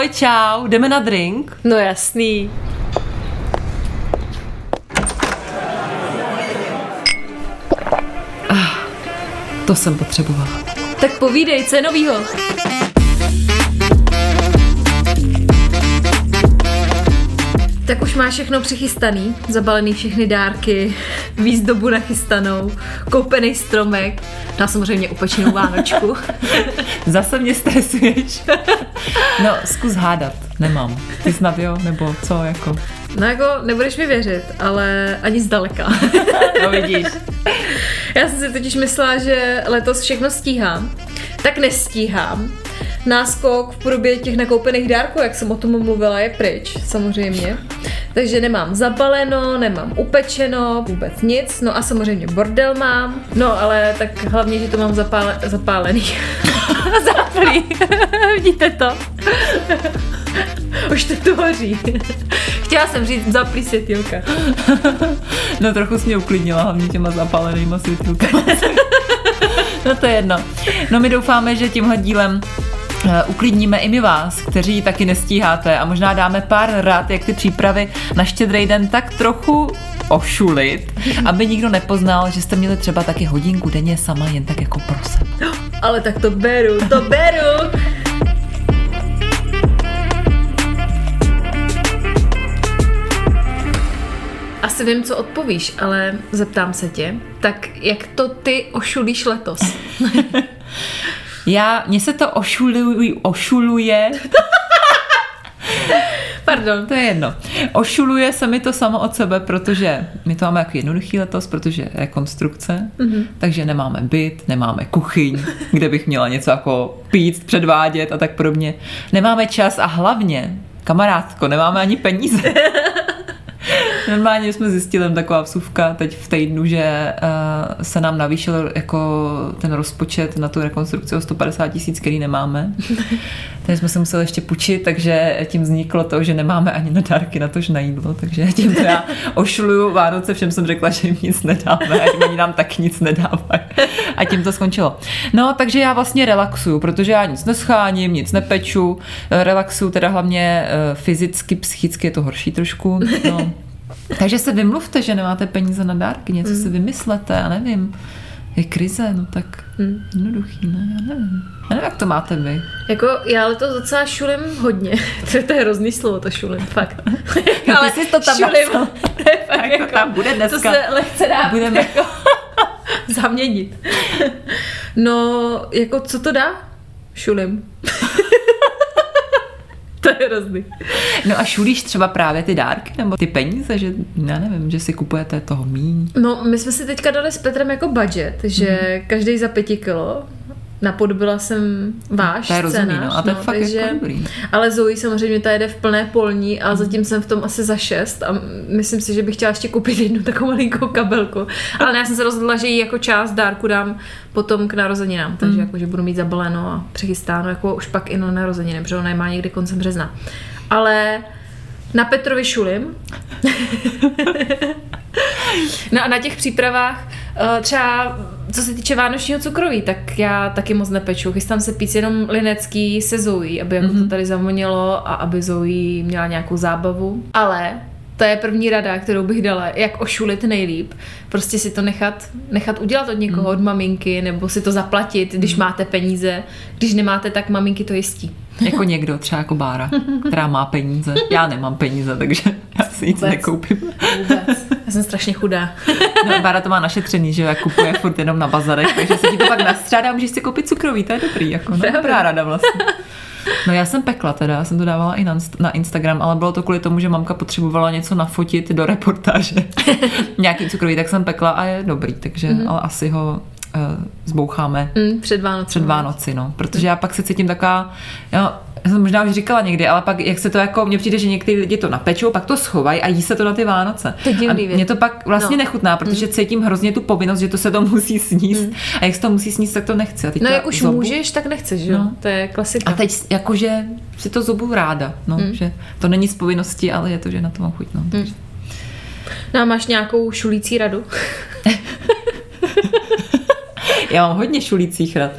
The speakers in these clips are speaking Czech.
Ahoj, čau, jdeme na drink? No jasný. To jsem potřebovala. Tak povídej, co je novýho? Tak už máš všechno přichystaný, zabalený všechny dárky, výzdobu nachystanou, koupený stromek, no a samozřejmě upečenou vánočku. Zase mě stresuješ. No, zkus hádat. Nemám. Ty snad jo, nebo co, jako? No jako, nebudeš mi věřit, ale ani zdaleka. No vidíš. Já jsem si totiž myslela, že letos všechno stíhám, tak nestíhám. Náskok v podobě těch nakoupených dárků, jak jsem o tom mluvila, je pryč, samozřejmě. Takže nemám zabaleno, nemám upečeno, vůbec nic. No a samozřejmě bordel mám. No ale tak hlavně, že to mám zapále, zapálený. Záplý. Vidíte to? Už to tu hoří. Chtěla jsem říct zaplý světilka. No trochu jsi mě uklidnila, hlavně těma zapálenýma světilkama. No to je jedno. No my doufáme, že tímhle dílem uklidníme i my vás, kteří taky nestíháte a možná dáme pár rad, jak ty přípravy na štědrý den tak trochu ošulit, aby nikdo nepoznal, že jste měli třeba taky hodinku denně sama jen tak jako pro sebe. Ale tak to beru, to beru. Asi vím, co odpovíš, ale zeptám se tě. Tak jak to ty ošulíš letos? Já, mně se to ošuluje, ošuluje, Pardon. to je jedno. Ošuluje se mi to samo od sebe, protože my to máme jako jednoduchý letos, protože rekonstrukce, mm-hmm. takže nemáme byt, nemáme kuchyň, kde bych měla něco jako pít, předvádět a tak podobně. Nemáme čas a hlavně, kamarádko, nemáme ani peníze. Normálně jsme zjistili taková vsuvka teď v týdnu, že uh, se nám navýšil jako ten rozpočet na tu rekonstrukci o 150 tisíc, který nemáme. Takže jsme se museli ještě půjčit, takže tím vzniklo to, že nemáme ani na dárky na tož na jídlo, takže tím já ošluju Vánoce, všem jsem řekla, že jim nic nedáme, a oni nám tak nic nedávají. A tím to skončilo. No, takže já vlastně relaxuju, protože já nic nescháním, nic nepeču, relaxuju teda hlavně eh, fyzicky, psychicky je to horší trošku. No. Takže se vymluvte, že nemáte peníze na dárky, něco si vymyslete, já nevím. Je krize, no tak Hmm. jednoduchý, ne? Já nevím. Já nevím, jak to máte vy. Jako já letos docela šulím hodně. to, je- to je hrozný slovo, to šulím, fakt. No, ty jsi to tam šulím, to je fakt Tak to tam bude To dneska. se lehce dá Budeme- jako zaměnit. No, jako co to dá? Šulím. to je hrozný. No a šulíš třeba právě ty dárky, nebo ty peníze, že já nevím, že si kupujete toho míň. No, my jsme si teďka dali s Petrem jako budget, že Mhm. každý za pěti kilo napodobila jsem váš To je scénář, no, a to je fakt takže, jako dobrý. Ale Zoe samozřejmě ta jede v plné polní a zatím jsem v tom asi za šest a myslím si, že bych chtěla ještě koupit jednu takovou malinkou kabelku. Ale já jsem se rozhodla, že ji jako část dárku dám potom k narozeninám, takže Mhm. jako, že budu mít zabaleno a přechystáno jako už pak i na narozeniny, protože ona je má někdy koncem března. Ale na Petrovi šulim. no a na těch přípravách eh, třeba co se týče vánočního cukroví, tak já taky moc nepeču. Chystám se pít jenom linecký se Zoe, aby jako Mhm. to tady zavonilo a aby Zoe měla nějakou zábavu. Ale to je první rada, kterou bych dala, jak ošulit nejlíp. Prostě si to nechat, nechat udělat od někoho, Mhm. od maminky, nebo si to zaplatit, když máte peníze. Když nemáte, tak maminky to jistí. Jako někdo, třeba jako Bára, která má peníze. Já nemám peníze, takže já si nic Vůbec. nekoupím. Vůbec. Já jsem strašně chudá. No, Bára to má našetřený, že jo, jak kupuje furt jenom na bazarech, takže se ti to pak nastřádá, můžeš si koupit cukroví, to je dobrý, jako no, dobrá rada vlastně. No já jsem pekla teda, já jsem to dávala i na, na Instagram, ale bylo to kvůli tomu, že mamka potřebovala něco nafotit do reportáže. Nějaký cukroví, tak jsem pekla a je dobrý, takže mm-hmm. ale asi ho zboucháme Mm, před Vánoci. před Vánoci, no. Protože já pak se cítím taková, já, já jsem možná už říkala někdy, ale pak jak se to jako, mně přijde, že někteří lidi to napečou, pak to schovají a jí se to na ty Vánoce. To je divný, a mě to pak vlastně No. nechutná, protože mm. cítím hrozně tu povinnost, že to se to musí sníst. Mm. A jak se to musí sníst, tak to nechci. A teď No to jak už zobu. můžeš, tak nechceš, že jo? No. To je klasika. A teď jakože si to zubu ráda, no, mm. že to není z povinnosti, ale je to, že na to mám chuť, no. Mm. No a máš nějakou šulící radu? Já mám hodně šulících rad.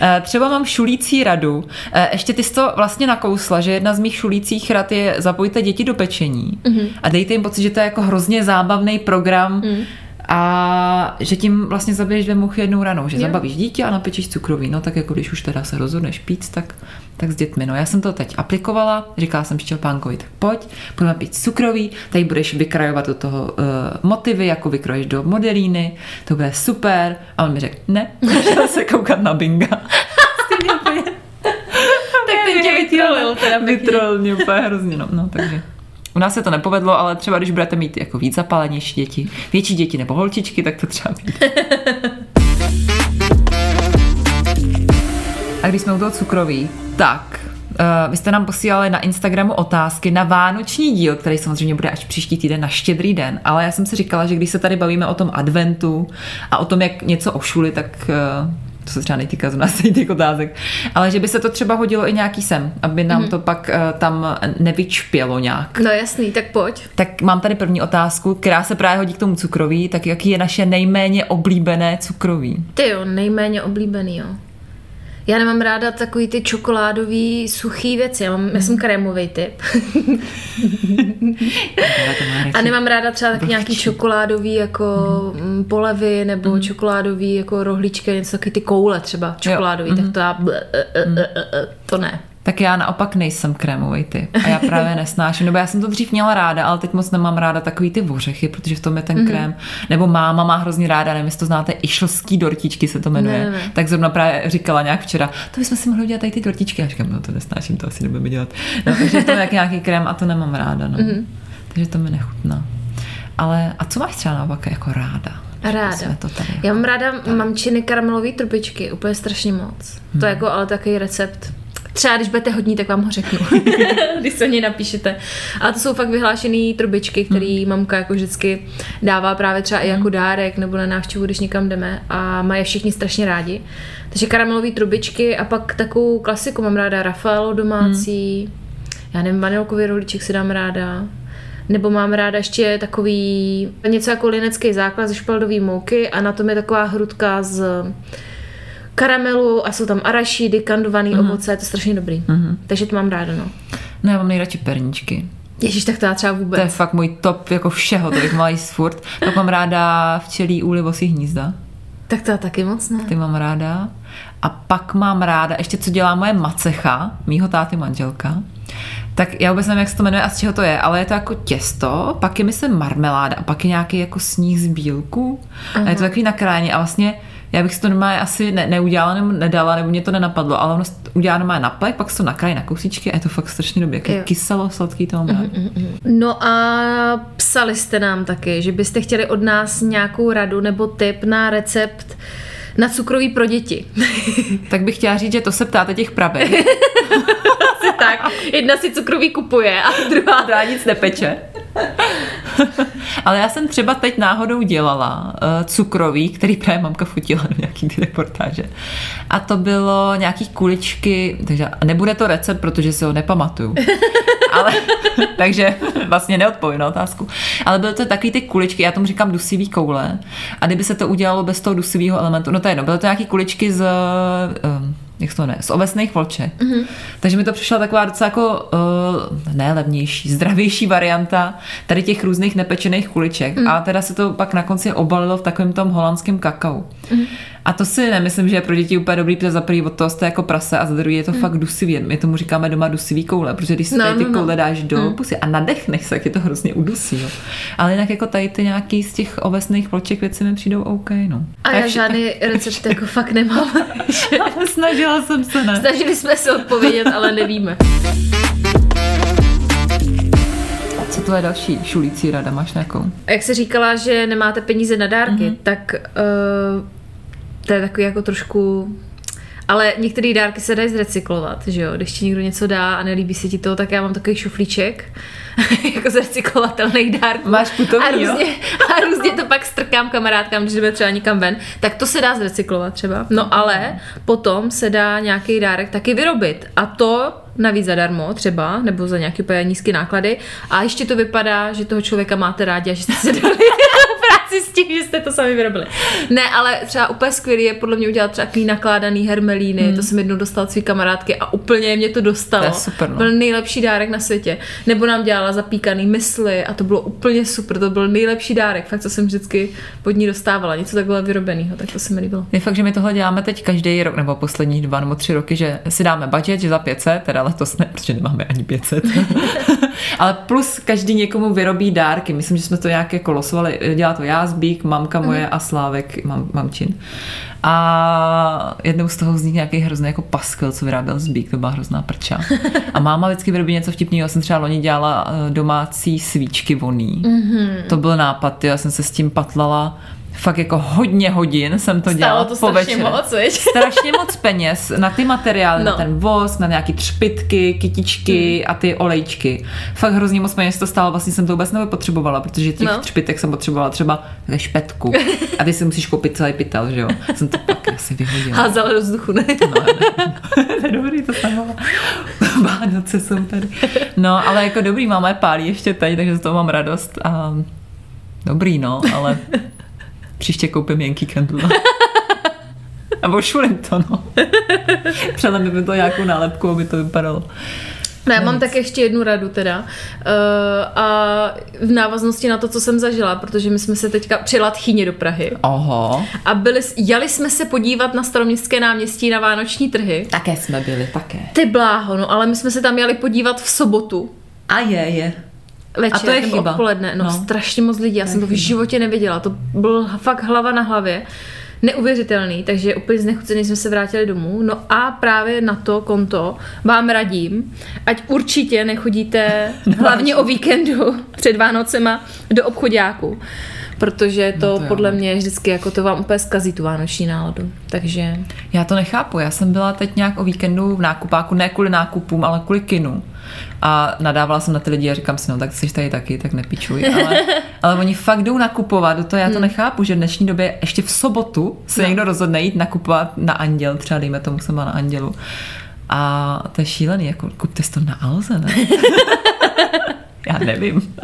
Eh, třeba mám šulící radu. Eh, ještě ty jsi to vlastně nakousla, že jedna z mých šulících rad je zapojte děti do pečení mm-hmm. a dejte jim pocit, že to je jako hrozně zábavný program, mm a že tím vlastně zabiješ dvě muchy jednou ranou, že jo. zabavíš dítě a napečíš cukroví. No tak jako když už teda se rozhodneš pít, tak, tak s dětmi. No já jsem to teď aplikovala, říkala jsem Štěpánkovi, tak pojď, budeme pít cukroví, tady budeš vykrajovat do toho uh, motivy, jako vykroješ do modelíny, to bude super. A on mi řekl, ne, šel se koukat na binga. tak ten tě vytrolil teda. Vytrolil mě úplně hrozně, no, no takže. U nás se to nepovedlo, ale třeba když budete mít jako víc zapálenější děti, větší děti nebo holčičky, tak to třeba. A když jsme u toho cukroví, tak Uh, vy jste nám posílali na Instagramu otázky na vánoční díl, který samozřejmě bude až příští týden na štědrý den, ale já jsem si říkala, že když se tady bavíme o tom adventu a o tom, jak něco ošuli, tak uh, to se třeba netýká z nás těch otázek, ale že by se to třeba hodilo i nějaký sem, aby nám mm-hmm. to pak uh, tam nevyčpělo nějak. No jasný, tak pojď. Tak mám tady první otázku, která se právě hodí k tomu cukroví, tak jaký je naše nejméně oblíbené cukroví? Ty jo, nejméně oblíbený, jo. Já nemám ráda takový ty čokoládový suchý věci. Já, mám, já jsem krémový typ. a nemám ráda třeba tak nějaký čokoládový jako mm. polevy nebo mm. čokoládový jako rohlíčky, něco taky ty koule třeba čokoládový, jo. tak to já mm. to ne. Tak já naopak nejsem krémový typ. A já právě nesnáším. Nebo já jsem to dřív měla ráda, ale teď moc nemám ráda takový ty ořechy, protože v tom je ten mm-hmm. krém. Nebo máma má hrozně ráda, nevím, jestli to znáte, išlský dortičky se to jmenuje. Ne, ne. Tak zrovna právě říkala nějak včera, to bychom si mohli udělat tady ty dortičky. Já říkám, no to nesnáším, to asi nebudeme dělat. No, takže to je jak nějaký krém a to nemám ráda. No. Mm-hmm. Takže to mi nechutná. Ale a co máš třeba naopak jako ráda? Ráda. To tady Já mám ráda tak. mamčiny karamelové trubičky, úplně strašně moc. Hmm. To je jako ale takový recept Třeba když budete hodní, tak vám ho řeknu, když se mě napíšete. A to jsou fakt vyhlášené trubičky, které hmm. mamka jako vždycky dává právě třeba i jako hmm. dárek nebo na návštěvu, když někam jdeme a mají všichni strašně rádi. Takže karamelové trubičky a pak takovou klasiku mám ráda Rafaelo domácí, hmm. já nevím, vanilkový rohlíček si dám ráda, nebo mám ráda ještě takový něco jako linecký základ ze špaldové mouky a na tom je taková hrudka z karamelu a jsou tam arašidy, kandovaný mm-hmm. ovoce, je to strašně dobrý. Mm-hmm. Takže to mám ráda, no. No já mám nejradši perničky. Ježíš, tak to já třeba vůbec. To je fakt můj top jako všeho, to bych jíst furt. Tak mám ráda včelí úly vosí hnízda. Tak to já taky moc ne. Ty mám ráda. A pak mám ráda, ještě co dělá moje macecha, mýho táty manželka, tak já vůbec nevím, jak se to jmenuje a z čeho to je, ale je to jako těsto, pak je myslím marmeláda a pak je nějaký jako sníh z bílku uh-huh. a je to takový nakrájení a vlastně já bych si to normálně asi ne, neudělala nebo nedala, nebo mě to nenapadlo, ale ono udělá normálně na plek, pak se to nakrájí na kousíčky a je to fakt strašně dobré. Jak kyselo, sladký to mám mm-hmm. No a psali jste nám taky, že byste chtěli od nás nějakou radu nebo tip na recept na cukroví pro děti. tak bych chtěla říct, že to se ptáte těch pravek. tak. Jedna si cukroví kupuje a druhá... Druhá nic nepeče. Ale já jsem třeba teď náhodou dělala uh, cukroví, který právě mamka fotila do nějaký ty reportáže. A to bylo nějaký kuličky, takže nebude to recept, protože si ho nepamatuju. Ale, takže vlastně neodpovím na otázku. Ale byly to takový ty kuličky, já tomu říkám dusivý koule. A kdyby se to udělalo bez toho dusivého elementu, no to je jedno, byly to nějaký kuličky z... Um, jak to ne, z ovesných vlček. Mm-hmm. Takže mi to přišla taková docela jako uh, ne levnější, zdravější varianta tady těch různých nepečených kuliček. Mm. A teda se to pak na konci obalilo v takovém tom holandském kakao. Mm. A to si nemyslím, že je pro děti úplně dobrý, protože za prvý od toho jste jako prase a za druhý je to mm. fakt dusivý. My tomu říkáme doma dusivý koule, protože když si no, tady ty no, no. koule dáš do mm. pusy a nadechneš se, tak je to hrozně udusí. Jo. Ale jinak jako tady ty nějaký z těch ovesných vlček věci mi přijdou OK. No. A, já žádný recept jako fakt nemám. Snažila jsem se, ne? Snažili jsme se odpovědět, ale nevíme. Co to je další šulící rada? Máš nějakou? Jak se říkala, že nemáte peníze na dárky, mm-hmm. tak uh, to je takový jako trošku ale některé dárky se dají zrecyklovat, že jo? Když ti někdo něco dá a nelíbí se ti to, tak já mám takový šuflíček, jako zrecyklovatelný dárků. Máš putovní, a různě, a různě to pak strkám kamarádkám, když jdeme třeba někam ven, tak to se dá zrecyklovat třeba. No ale potom se dá nějaký dárek taky vyrobit. A to navíc zadarmo třeba, nebo za nějaké úplně nízké náklady. A ještě to vypadá, že toho člověka máte rádi a že jste se dali tím, že jste to sami vyrobili. Ne, ale třeba úplně skvělý je podle mě udělat třeba takový nakládaný hermelíny, hmm. to jsem jednou dostala od svý kamarádky a úplně mě to dostalo. To je super, no. Byl nejlepší dárek na světě. Nebo nám dělala zapíkaný mysli a to bylo úplně super, to byl nejlepší dárek, fakt, co jsem vždycky pod ní dostávala, něco takhle vyrobeného, tak to se mi líbilo. Je fakt, že my tohle děláme teď každý rok, nebo poslední dva nebo tři roky, že si dáme budget, že za 500, teda letos ne, protože nemáme ani 500, ale plus každý někomu vyrobí dárky. Myslím, že jsme to nějak jako losovali. Dělá to já, Zbík, mamka moje a Slávek, mam, mamčin. A jednou z toho vznikl nějaký hrozný jako paskel, co vyráběl Zbík, to byla hrozná prča. A máma vždycky vyrobí něco vtipného. Já jsem třeba loni dělala eh, domácí svíčky voný. Mm-hmm. To byl nápad, já jsem se s tím patlala fakt jako hodně hodin jsem to dělala to strašně moc, viď? Strašně moc peněz na ty materiály, no. Na ten vosk, na nějaký třpitky, kytičky hmm. a ty olejčky. Fakt hrozně moc peněz to stálo, vlastně jsem to vůbec nepotřebovala, protože těch no. Třpitek jsem potřebovala třeba ve špetku. A ty si musíš koupit celý pytel, že jo? Jsem to pak asi vyhodila. Házela do vzduchu, ne? No, to je dobrý, to jsem mohla. Vánoce jsou tady. No, ale jako dobrý, máma je pálí ještě teď, takže z toho mám radost. A dobrý, no, ale příště koupím Yankee Candle. A ošulím to, no. Přelem by to nějakou nálepku, aby to vypadalo. Ne, já mám tak ještě jednu radu teda. Uh, a v návaznosti na to, co jsem zažila, protože my jsme se teďka přijela tchýně do Prahy Oho. a byli, jeli jsme se podívat na staroměstské náměstí na vánoční trhy. Také jsme byli, také. Ty bláho, no, ale my jsme se tam jeli podívat v sobotu. A je, je. Večer, A to je chyba. odpoledne. No, No. strašně moc lidí, já To jsem to v životě neviděla. To byl fakt hlava na hlavě. Neuvěřitelný, takže úplně znechucený jsme se vrátili domů. No a právě na to konto vám radím, ať určitě nechodíte hlavně o víkendu před Vánocema do obchodáku, protože to, No no to to jo. podle mě vždycky jako to vám úplně zkazí tu vánoční náladu. Takže Já to nechápu. Já jsem byla teď nějak o víkendu v nákupáku, ne kvůli nákupům, ale kvůli kinu. A nadávala jsem na ty lidi a říkám si, no tak jsi tady taky, tak nepíčuj. Ale, ale oni fakt jdou nakupovat, do toho já to Hmm. nechápu, že v dnešní době ještě v sobotu se No. někdo rozhodne jít nakupovat na Anděl, třeba dejme tomu jsem na Andělu. A to je šílený, jako kupte si to na Alze, ne? já nevím.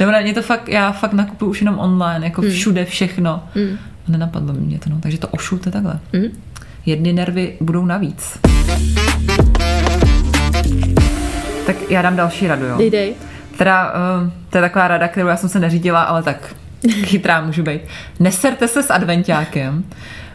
Nebo ne, mě to fakt, já fakt nakupuju už jenom online, jako Hmm. všude všechno. mm, A Nenapadlo mě to, no. Takže to ošulte takhle. mm. Jedny nervy budou navíc. Tak já dám další radu, jo. dej, dej. Teda, uh, to je taková rada, kterou já jsem se neřídila, ale tak chytrá můžu být. Neserte se s adventákem,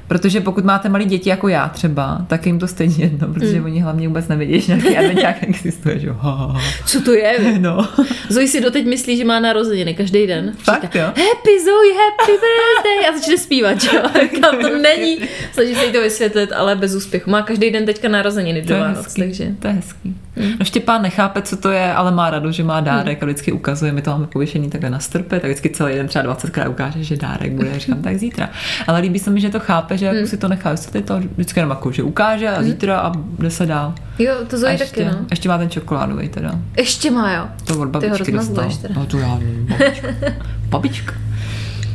protože pokud máte malé děti jako já třeba, tak jim to stejně jedno, protože Mm. oni hlavně vůbec nevědí, že nějaký adventák existuje, že. Ha, ha, ha. Co to je? No. Zoe si doteď myslí, že má narozeniny každý den. Fakt, jo? Happy Zoe, happy birthday a začne zpívat, jo. Říkám, to není. Snaží se jí to vysvětlit, ale bez úspěchu. Má každý den teďka narozeniny do Vánoc, takže... to je hezký. No Štěpán nechápe, co to je, ale má radost, že má dárek a vždycky ukazuje, my to máme pověšený takhle na strpe, tak vždycky celý den třeba 20krát ukáže, že dárek bude, říkám, tak zítra. Ale líbí se mi, že to chápe, že jako si to nechá vysvětlit, to vždycky jenom jako, že ukáže a zítra a jde se dál. Jo, to Zoe ještě, taky, no. ještě má ten čokoládový teda. Ještě má, jo. To od Ty ho babičky dostal. teda. No to já nevím, babička. babička.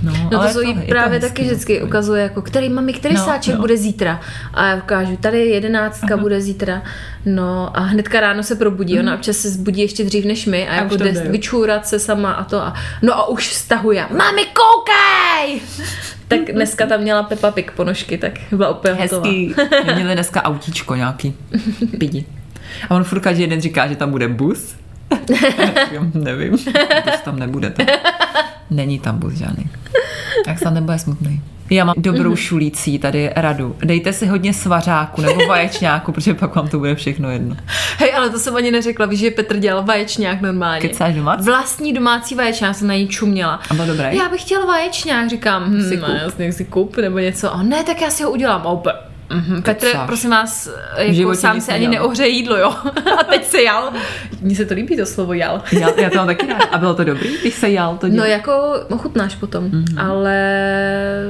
No, No to je je právě hezký, taky no. vždycky ukazuje, jako který mami, který No, sáček no. bude zítra. A já ukážu, tady jedenáctka bude zítra. No a hnedka ráno se probudí, ona občas se zbudí ještě dřív než my a, A jako jde vyčůrat se sama a to a no a už stahuje. Mami, koukej! tak dneska tam měla Peppa Pig ponožky, tak byla úplně hotová. Hezký. My měli dneska autíčko nějaký. Pidi. A on furt každý jeden říká, že tam bude bus. Nevím, bus tam nebude. To. Není tam bus žádný. Tak se tam nebude smutný. Já mám dobrou šulící tady radu. Dejte si hodně svařáku nebo vaječňáku, protože pak vám to bude všechno jedno. Hej, ale to jsem ani neřekla, víš, že Petr dělal vaječňák normálně. Kecáš domácí? Vlastní domácí vaječňák jsem na ní čuměla. A byl dobrý? Já bych chtěl vaječňák, říkám, hm, Si kup. jasně, si kup nebo něco. A ne, tak já si ho udělám. A úplně, Mhm. Petr, prosím vás, jako sám se ani neohřeje jídlo, jo. A teď se jal. Mně se to líbí, to slovo jal. Já, já to mám taky rád. A bylo to dobrý, když se jal to No jako ochutnáš potom, Mhm. mm-hmm. ale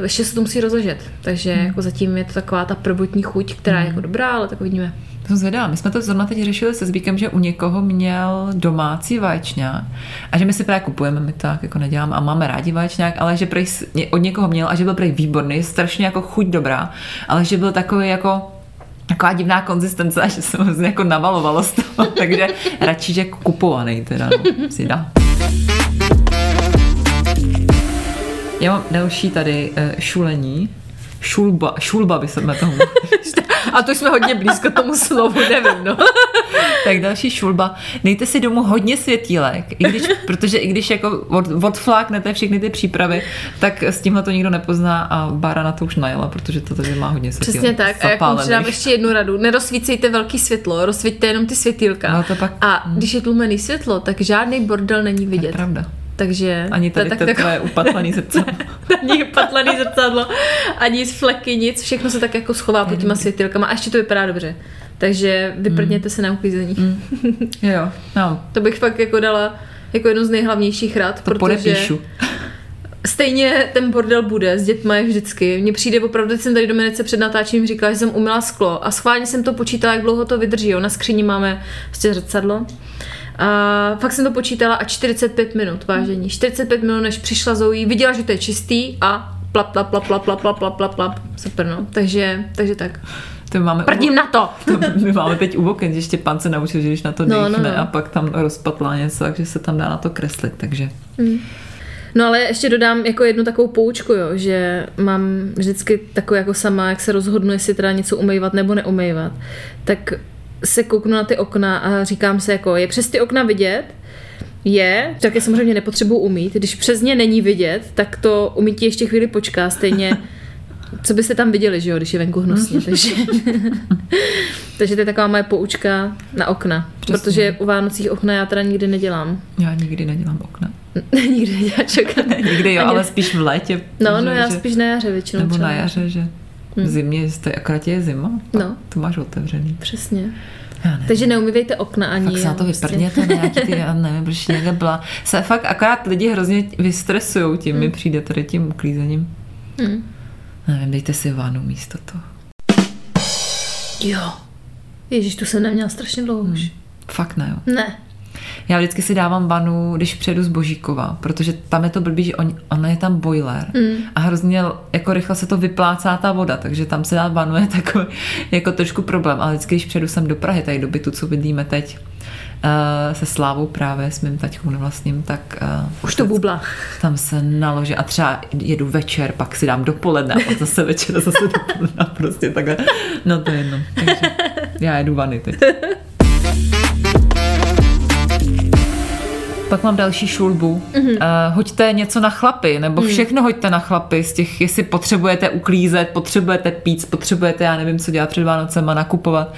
ještě se to musí rozložit. Takže Mhm. mm. jako zatím je to taková ta prvotní chuť, která je jako dobrá, ale tak uvidíme. Jsem zvědavá. My jsme to zrovna teď řešili se Zbíkem, že u někoho měl domácí vaječňák a že my si právě kupujeme, my tak jako neděláme a máme rádi vaječňák, ale že prej od někoho měl a že byl prej výborný, strašně jako chuť dobrá, ale že byl takový jako taková divná konzistence že se mu jako navalovalo z toho, takže radši, že kupovaný teda, no, si dá. Já mám další tady uh, šulení. Šulba, šulba by se na tomu. A to jsme hodně blízko tomu slovu, nevím, no. tak další šulba. Dejte si domů hodně světílek, i když, protože i když jako od, odfláknete všechny ty přípravy, tak s tímhle to nikdo nepozná a Bára na to už najela, protože to tady má hodně světílek. Přesně tak. A jako přidám ještě jednu radu. Nerozsvícejte velký světlo, rozsvíťte jenom ty světýlka. No to pak... A když je tlumený světlo, tak žádný bordel není vidět. Je pravda. Takže... Ani tady to, tak, tvoje upatlaný zrcadlo. ani upatlaný zrcadlo, ani z fleky, nic. Všechno se tak jako schová pod těma světilkama a ještě to vypadá dobře. Takže vyprdněte mm. se na uklízení. Mm. Jo, no. To bych fakt jako dala jako jednu z nejhlavnějších rad, to protože... Podepíšu. Stejně ten bordel bude, s dětma je vždycky. Mně přijde, opravdu jsem tady Dominice před natáčením říkala, že jsem umila sklo a schválně jsem to počítala, jak dlouho to vydrží. Jo. Na skříni máme prostě zrcadlo. A fakt jsem to počítala a 45 minut vážení. 45 minut, než přišla Zoe, viděla, že to je čistý a plap, plap, plap, plap, plap, plap, plap, plap, plap. Super, no. Takže, takže tak. To máme Prdím u... na to! to! My máme teď u oken, že pan se naučil, že když na to no, dechne no, no. a pak tam rozpatlá něco, takže se tam dá na to kreslit, takže... Mm. No ale ještě dodám jako jednu takovou poučku, jo, že mám vždycky takovou jako sama, jak se rozhodnu, jestli teda něco umývat nebo neumývat, tak se kouknu na ty okna a říkám se jako, je přes ty okna vidět, je, tak je samozřejmě nepotřebuji umít. Když přes ně není vidět, tak to umítí ještě chvíli počká. Stejně, co byste tam viděli, že jo, když je venku hnusně. takže, takže to je taková moje poučka na okna. Přesně. Protože u Vánocích okna já teda nikdy nedělám. Já nikdy nedělám okna. nikdy neděláš okna. nikdy jo, ale spíš v létě. No, no, já že, spíš na jaře většinou. Nebo na jaře, že v hmm. zimě, to akorát je zima, no. to máš otevřený. Přesně. Takže neumývejte okna ani. Fakt se na to prostě. vyprdněte, nějaký ty, já nevím, proč někde byla. Se fakt akorát lidi hrozně vystresují tím, hmm. mi přijde tady tím uklízením. Hmm. Nevím, dejte si vanu místo toho. Jo. Ježíš, tu jsem neměla strašně dlouho už. Hmm. Fakt ne, jo. Ne. Já vždycky si dávám vanu, když přijedu z Božíkova, protože tam je to blbý, že on, ono je tam boiler mm. a hrozně jako rychle se to vyplácá ta voda, takže tam se dát vanu je takový jako trošku problém, ale vždycky, když přijedu sem do Prahy, tady do bytu, co bydlíme teď, Uh, se Slávou právě s mým taťkou nevlastním, tak... Uh, Už to bubla. Tam se naloží a třeba jedu večer, pak si dám dopoledne a pak zase večer a zase dopoledne a prostě takhle. No to je jedno. Takže já jedu vany teď. Pak mám další šulbu. Mm-hmm. Uh, hoďte něco na chlapy, nebo mm. všechno hoďte na chlapy z těch, jestli potřebujete uklízet, potřebujete pít, potřebujete, já nevím, co dělat před Vánocema, nakupovat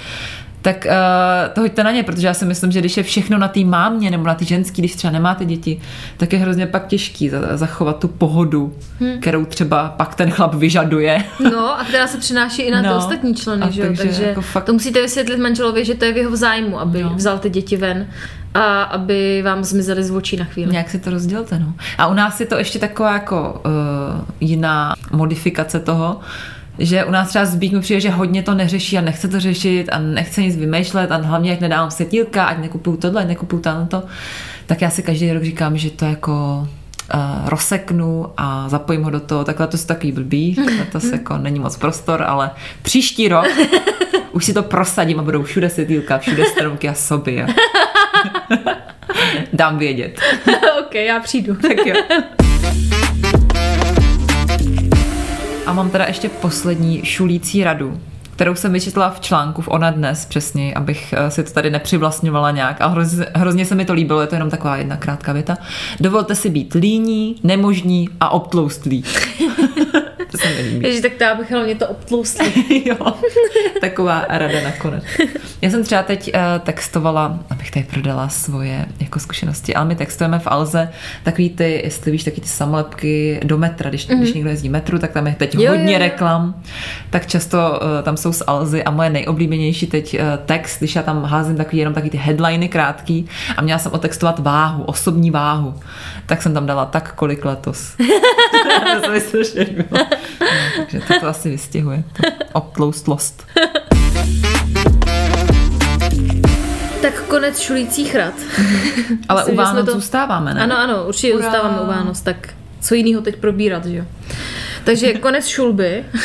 tak uh, to hoďte na ně, protože já si myslím, že když je všechno na té mámě nebo na ty ženský, když třeba nemáte děti, tak je hrozně pak těžký zachovat tu pohodu, hmm. kterou třeba pak ten chlap vyžaduje. No a která se přináší i na no, ty ostatní členy, že? takže, takže jako fakt... to musíte vysvětlit manželovi, že to je v jeho zájmu, aby no. vzal ty děti ven a aby vám zmizely z očí na chvíli. Nějak si to rozdělte, no. A u nás je to ještě taková jako uh, jiná modifikace toho, že u nás třeba zbík mi přijde, že hodně to neřeší a nechce to řešit a nechce nic vymýšlet a hlavně jak nedávám světílka, ať nekupuju tohle, ať nekupuju tamto, tak já si každý rok říkám, že to jako uh, rozseknu a zapojím ho do toho. Takhle to je takový blbý, to se jako není moc prostor, ale příští rok už si to prosadím a budou všude světýlka, všude stromky a soby. A... Dám vědět. ok, já přijdu. Tak jo. A mám teda ještě poslední šulící radu, kterou jsem vyčetla v článku v Ona dnes přesně, abych eh, si to tady nepřivlastňovala nějak a hrozně, hrozně se mi to líbilo, je to jenom taková jedna krátká věta. Dovolte si být líní, nemožní a obtloustlí. To se mi líbí. Ježi, tak to já bych hlavně to obtloustla. jo, taková rada nakonec. Já jsem třeba teď uh, textovala, abych tady prodala svoje jako zkušenosti, ale my textujeme v Alze takový ty, jestli víš, taky ty samolepky do metra, když, mm-hmm. když někdo jezdí metru, tak tam je teď jo, hodně jo, jo. reklam, tak často uh, tam jsou z Alzy a moje nejoblíbenější teď uh, text, když já tam házím takový jenom taky ty headliny krátký a měla jsem otextovat váhu, osobní váhu, tak jsem tam dala tak kolik letos. to takže to, to asi vystihuje. Obtloustlost. Tak konec šulících rad. Ale Myslím, u Vánoc to... zůstáváme, ne? Ano, ano, určitě Ura. zůstáváme u Vánoc, tak co jiného teď probírat, že jo? Takže konec šulby.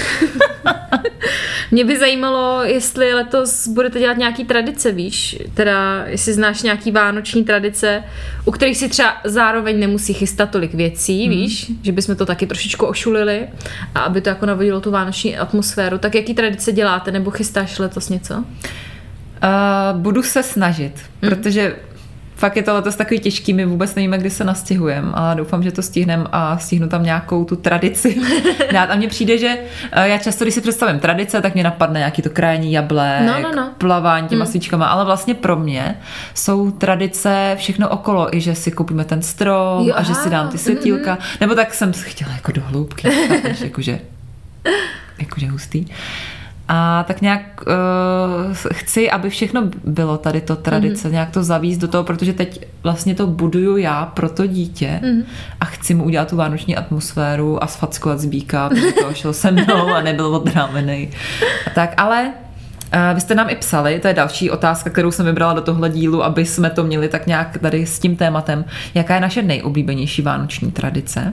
Mě by zajímalo, jestli letos budete dělat nějaký tradice, víš? Teda, jestli znáš nějaký vánoční tradice, u kterých si třeba zároveň nemusí chystat tolik věcí, hmm. víš? Že bychom to taky trošičku ošulili a aby to jako navodilo tu vánoční atmosféru. Tak jaký tradice děláte nebo chystáš letos něco? Uh, budu se snažit, hmm. protože fakt je to letos takový těžký, my vůbec nevíme, kdy se nastěhujeme, ale doufám, že to stihneme a stihnu tam nějakou tu tradici dát. A mně přijde, že eh, já často, když si představím tradice, tak mě napadne nějaký to krajní jablek, no, no, no. plavání těma hmm. svíčkama, ale vlastně pro mě jsou tradice všechno okolo, i že si koupíme ten strom jo, a že si dám ty světílka, mm-hmm. nebo tak jsem chtěla jako do hloubky, jakože, jakože hustý. A tak nějak uh, chci, aby všechno bylo tady to tradice, mm-hmm. nějak to zavíst do toho, protože teď vlastně to buduju já pro to dítě mm-hmm. a chci mu udělat tu vánoční atmosféru a sfackovat zbíka, protože to šel se mnou a nebyl odrámený. A tak, ale uh, vy jste nám i psali, to je další otázka, kterou jsem vybrala do tohle dílu, aby jsme to měli tak nějak tady s tím tématem. Jaká je naše nejoblíbenější vánoční tradice?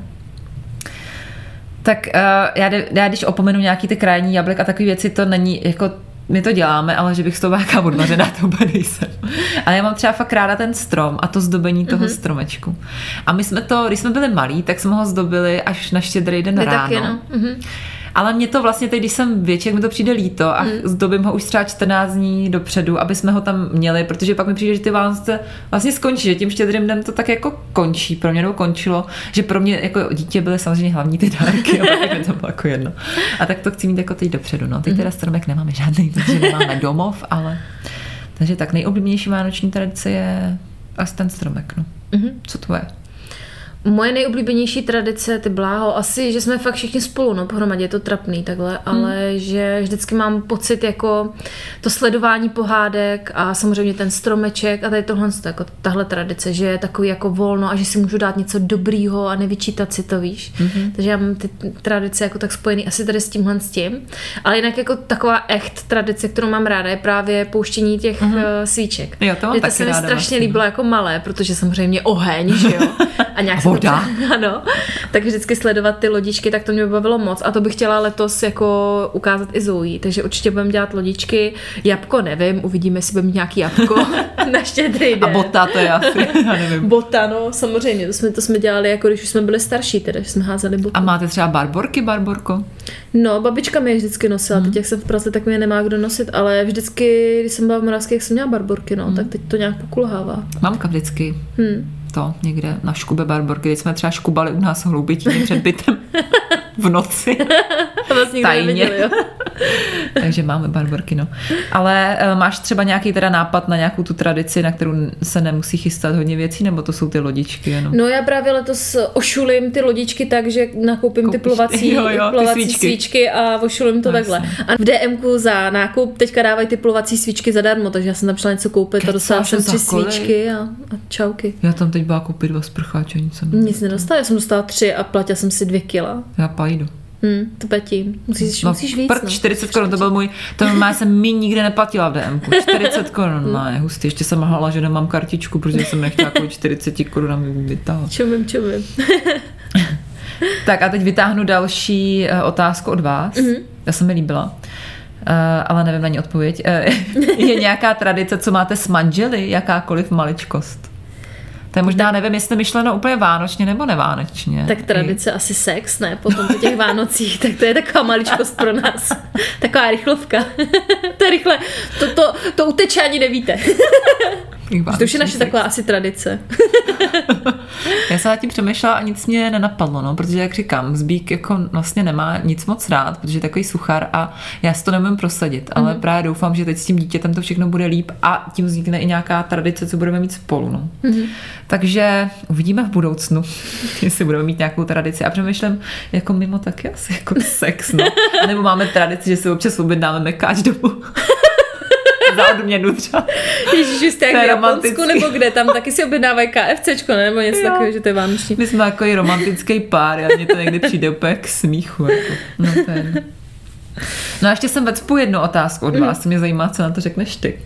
Tak uh, já, já když opomenu nějaký ty krajní jablek a takové věci, to není jako my to děláme, ale že bych z toho nějaká odmařená, to úplně nejsem. Ale já mám třeba fakt ráda ten strom a to zdobení toho mm-hmm. stromečku. A my jsme to, když jsme byli malí, tak jsme ho zdobili až na štědrý den ráno. Taky, no. mm-hmm. Ale mě to vlastně teď, když jsem větší, mi to přijde líto a mm. zdobím ho už třeba 14 dní dopředu, aby jsme ho tam měli, protože pak mi přijde, že ty Vánoce vlastně skončí, že tím štědrým dnem to tak jako končí, pro mě nebo končilo, že pro mě jako dítě byly samozřejmě hlavní ty dárky a pak to bylo jako jedno. A tak to chci mít jako teď dopředu. No. Teď mm. teda stromek nemáme žádný, protože nemáme domov, ale takže tak nejoblíbenější vánoční tradice je asi ten stromek. No. Mm-hmm. Co to je? Moje nejoblíbenější tradice, ty bláho, asi, že jsme fakt všichni spolu, no pohromadě je to trapný takhle, hmm. ale že vždycky mám pocit jako to sledování pohádek a samozřejmě ten stromeček a tady tohle, jako tahle tradice, že je takový jako volno a že si můžu dát něco dobrýho a nevyčítat si to, víš. Hmm. Takže já mám ty tradice jako tak spojený asi tady s tímhle s tím. Ale jinak jako taková echt tradice, kterou mám ráda, je právě pouštění těch hmm. svíček. Jo, to, mám to se mi strašně vlastně. líbilo jako malé, protože samozřejmě oheň, že jo. A nějak voda. ano. Tak vždycky sledovat ty lodičky, tak to mě bavilo moc. A to bych chtěla letos jako ukázat i Zoe. Takže určitě budeme dělat lodičky. Jabko nevím, uvidíme, jestli budeme mít nějaký jabko na štědrý den. A bota to je asi, já nevím. Bota, no, samozřejmě. To jsme, to jsme dělali jako když už jsme byli starší, teda, že jsme házeli botu. A máte třeba barborky, barborko? No, babička mi je vždycky nosila. Hmm. Teď, jak jsem v Praze, tak mě nemá kdo nosit, ale vždycky, když jsem byla v Moravské, jak jsem měla barborky, no, hmm. tak teď to nějak pokulhává. Mamka vždycky. Hmm to někde na škube Barborky, když jsme třeba škubali u nás hloubitíně před bytem v noci. vlastně Tajně. Neviděli, jo. Takže máme barborky, no. Ale uh, máš třeba nějaký teda nápad na nějakou tu tradici, na kterou se nemusí chystat hodně věcí, nebo to jsou ty lodičky jenom? No já právě letos ošulím ty lodičky tak, že nakoupím Koupíš ty plovací, jo, jo, plovací ty svíčky. svíčky a ošulím to no, takhle. A v DMku za nákup teďka dávají ty plovací svíčky zadarmo, takže já jsem tam šla něco koupit a dostala jsem tři svíčky a, a čauky. Já tam teď byla koupit dva sprcháče, nic jsem Nic nedostala, já jsem dostala tři a platila jsem si dvě kila. Já pajdu. Hmm, to platí. Musíš, no, musíš víc. Prd, no. 40 korun, to byl můj, to má jsem mi nikdy neplatila v DM. 40 korun, no, je hustý. Ještě jsem hvala, že nemám kartičku, protože jsem nechtěla kvůli 40 korun vytáhla. Čumím, čumím. tak a teď vytáhnu další uh, otázku od vás. Mm-hmm. Já jsem mi líbila. Uh, ale nevím na ní odpověď. Uh, je nějaká tradice, co máte s manželi, jakákoliv maličkost? To je možná, nevím, jestli myšleno úplně vánočně nebo nevánočně. Tak tradice I... asi sex, ne? Potom po těch Vánocích, tak to je taková maličkost pro nás. Taková rychlovka. to je rychle, to, to, to uteče ani nevíte. To už je naše taková asi tradice. Já jsem nad tím přemýšlela a nic mě nenapadlo, no, protože jak říkám, Zbík jako vlastně nemá nic moc rád, protože je takový suchar a já si to nemůžu prosadit, ale mm. právě doufám, že teď s tím dítětem to všechno bude líp a tím vznikne i nějaká tradice, co budeme mít spolu. No. Mm. Takže uvidíme v budoucnu, jestli budeme mít nějakou tradici a přemýšlím, jako mimo taky asi jako sex, no. A nebo máme tradici, že si občas objednáme mekáč domů za odměnu třeba. Ježíš, jste jak v Japonsku nebo kde, tam taky si objednávají KFCčko, ne? nebo něco takového, že to je vánoční. My jsme jako i romantický pár, a mně to někdy přijde úplně k smíchu. Jako. No, je... no a ještě jsem vecpu jednu otázku od vás, mm. mě zajímá, co na to řekneš ty.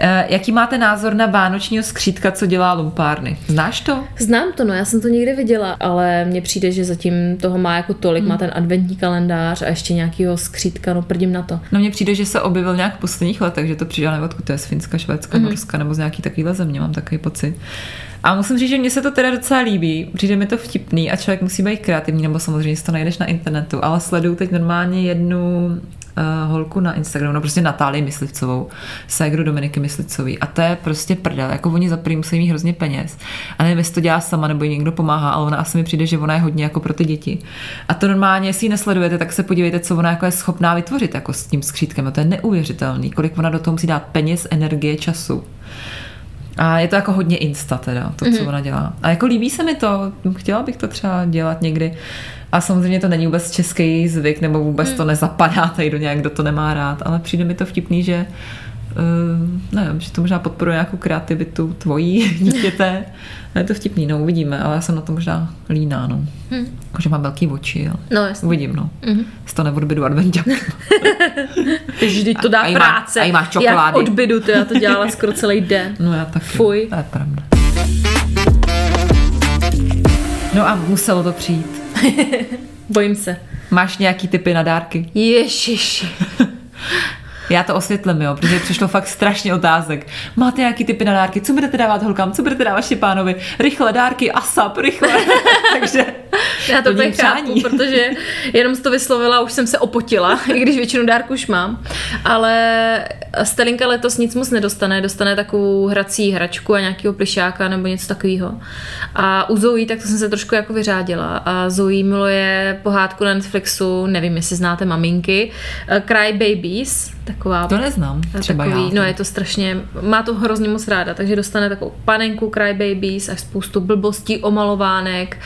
Eh, jaký máte názor na vánočního skřítka, co dělá lumpárny? Znáš to? Znám to, no, já jsem to někdy viděla, ale mně přijde, že zatím toho má jako tolik, hmm. má ten adventní kalendář a ještě nějakýho skřítka, no prdím na to. No mně přijde, že se objevil nějak v posledních letech, že to přijde nebo to je z Finska, Švédska, hmm. Norska nebo z nějaký takovýhle země, mám takový pocit. A musím říct, že mně se to teda docela líbí, přijde mi to vtipný a člověk musí být kreativní, nebo samozřejmě si to najdeš na internetu, ale sleduju teď normálně jednu uh, holku na Instagramu, no prostě Natálii Myslivcovou, ségru Dominiky Myslivcový. A to je prostě prdel, jako oni za prvý musí mít hrozně peněz. A nevím, jestli to dělá sama nebo jí někdo pomáhá, ale ona asi mi přijde, že ona je hodně jako pro ty děti. A to normálně, jestli ji nesledujete, tak se podívejte, co ona jako je schopná vytvořit jako s tím skřítkem. A to je neuvěřitelný, kolik ona do toho musí dát peněz, energie, času. A je to jako hodně insta teda, to, co mm-hmm. ona dělá. A jako líbí se mi to, chtěla bych to třeba dělat někdy. A samozřejmě to není vůbec český zvyk, nebo vůbec mm. to nezapadá tady do nějak, kdo to nemá rád, ale přijde mi to vtipný, že uh, nevím, že to možná podporuje nějakou kreativitu tvojí dítěte. je to vtipný, no uvidíme, ale já jsem na to možná líná, no. Hmm. Jakože mám velký oči, ale no, jasný. uvidím, no. Mm-hmm. Z to neodbydu advenťák. Vždyť to dá a, práce. A, a máš čokolády. Jak odbydu, to já to dělala skoro celý den. No já taky. Fuj. To je pravda. No a muselo to přijít. Bojím se. Máš nějaký typy na dárky? Ježiši. Já to osvětlím, jo, protože přišlo fakt strašně otázek. Máte nějaký typy na dárky? Co budete dávat holkám? Co budete dávat Štěpánovi? Rychle dárky, ASAP, rychle. Takže já to tak chápu, protože jenom to vyslovila, už jsem se opotila, i když většinu dárku už mám. Ale Stelinka letos nic moc nedostane, dostane takovou hrací hračku a nějakého plišáka nebo něco takového. A u Zoe, tak to jsem se trošku jako vyřádila. A Zoe miluje pohádku na Netflixu, nevím, jestli znáte maminky, Cry Babies, taková... To neznám, třeba takový, já. No je to strašně, má to hrozně moc ráda, takže dostane takovou panenku Cry Babies a spoustu blbostí, omalovánek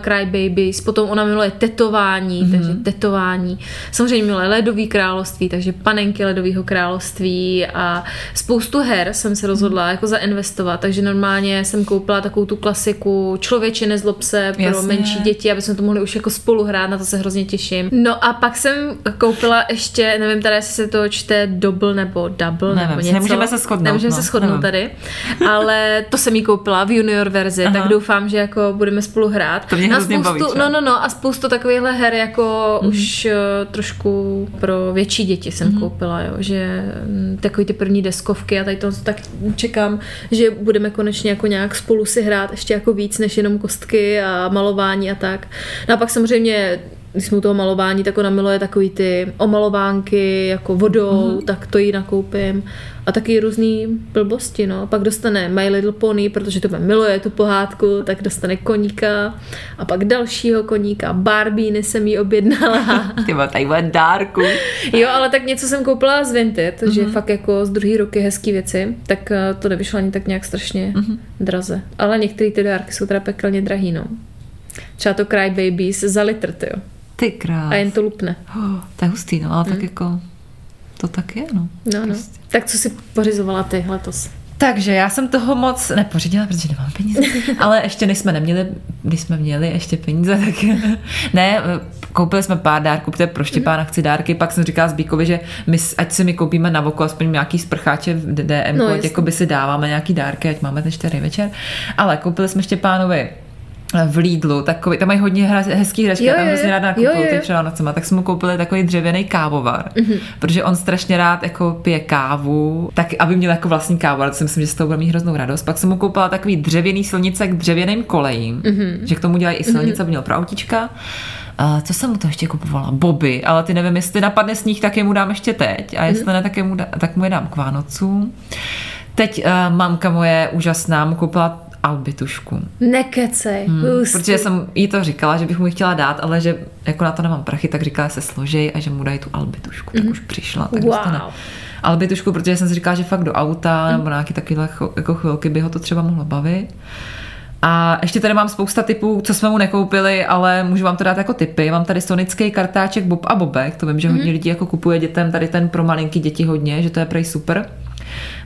Cry Babies, potom ona miluje tetování, mm-hmm. takže tetování. Samozřejmě miluje ledový království, takže panenky ledového království a spoustu her jsem se rozhodla mm-hmm. jako zainvestovat, takže normálně jsem koupila takovou tu klasiku Člověče nezlob se pro Jasně. menší děti, aby jsme to mohli už jako spolu hrát, na to se hrozně těším. No a pak jsem koupila ještě, nevím tady, jestli se to čte double nebo double nevím, nebo něco. Nemůžeme se shodnout. Nemůžeme no, se shodnout nevím. tady, ale to jsem jí koupila v junior verzi, Aha. tak doufám, že jako budeme spolu hrát. To mě a spoustu, baví, no, no, no, a spoustu takovýchhle her jako mm. už uh, trošku pro větší děti jsem mm. koupila, jo, že um, takový ty první deskovky a tady to tak čekám, že budeme konečně jako nějak spolu si hrát ještě jako víc než jenom kostky a malování a tak. No a pak samozřejmě když jsme u toho malování, tak ona miluje takový ty omalovánky jako vodou, mm-hmm. tak to jí nakoupím. A taky různý blbosti, no. Pak dostane My Little Pony, protože to miluje tu pohádku, tak dostane koníka. A pak dalšího koníka. Barbíny jsem jí objednala. Ty má tady dárku. jo, ale tak něco jsem koupila z Vinted, mm-hmm. že mhm. fakt jako z druhý roky hezký věci, tak eh, to nevyšlo ani tak nějak strašně mm-hmm. draze. Ale některé ty dárky jsou teda pekelně drahý, no. Třeba to Cry Babies za litr, jo. Ty krás. A jen to lupne. Oh, to je hustý, no, ale mm. tak jako to tak je, no. No, no. Prostě. Tak co si pořizovala ty letos? Takže já jsem toho moc nepořídila, protože nemám peníze. Ale ještě než jsme neměli, když jsme měli ještě peníze, tak ne, koupili jsme pár dárků, protože pro Štěpána chci dárky, pak jsem říkala Zbíkovi, že my, ať si mi koupíme na voku aspoň nějaký sprcháče v DM, no, ať jako by si dáváme nějaký dárky, ať máme ten čtyři večer. Ale koupili jsme Štěpánovi v Lidlu, takový, tam mají hodně hezký hračky, jo, tam hrozně rád nakupuju ty před Vánocema, tak jsme mu koupili takový dřevěný kávovar, mm-hmm. protože on strašně rád jako pije kávu, tak aby měl jako vlastní kávu, ale to si myslím, že z toho bude mít hroznou radost. Pak jsem mu koupila takový dřevěný silnice k dřevěným kolejím, mm-hmm. že k tomu dělají i silnice, mm-hmm. aby měl pro autička. Uh, co jsem mu to ještě kupovala? Boby, ale ty nevím, jestli napadne sníh, tak je mu dám ještě teď a jestli mm-hmm. ne, tak, je mu dá, tak mu je dám k Vánocům. Teď uh, mamka moje úžasná mu koupila albitušku. Nekecej, hmm, Protože jsem jí to říkala, že bych mu ji chtěla dát, ale že jako na to nemám prachy, tak říkala, se složej a že mu dají tu albitušku. Mm. Tak mhm. už přišla. Tak wow. dostane albitušku, protože jsem si říkala, že fakt do auta mm. nebo na nějaké takové jako chvilky by ho to třeba mohlo bavit. A ještě tady mám spousta typů, co jsme mu nekoupili, ale můžu vám to dát jako typy. Mám tady sonický kartáček Bob a Bobek, to vím, že hodně mm. lidí jako kupuje dětem tady ten pro malinký děti hodně, že to je prej super.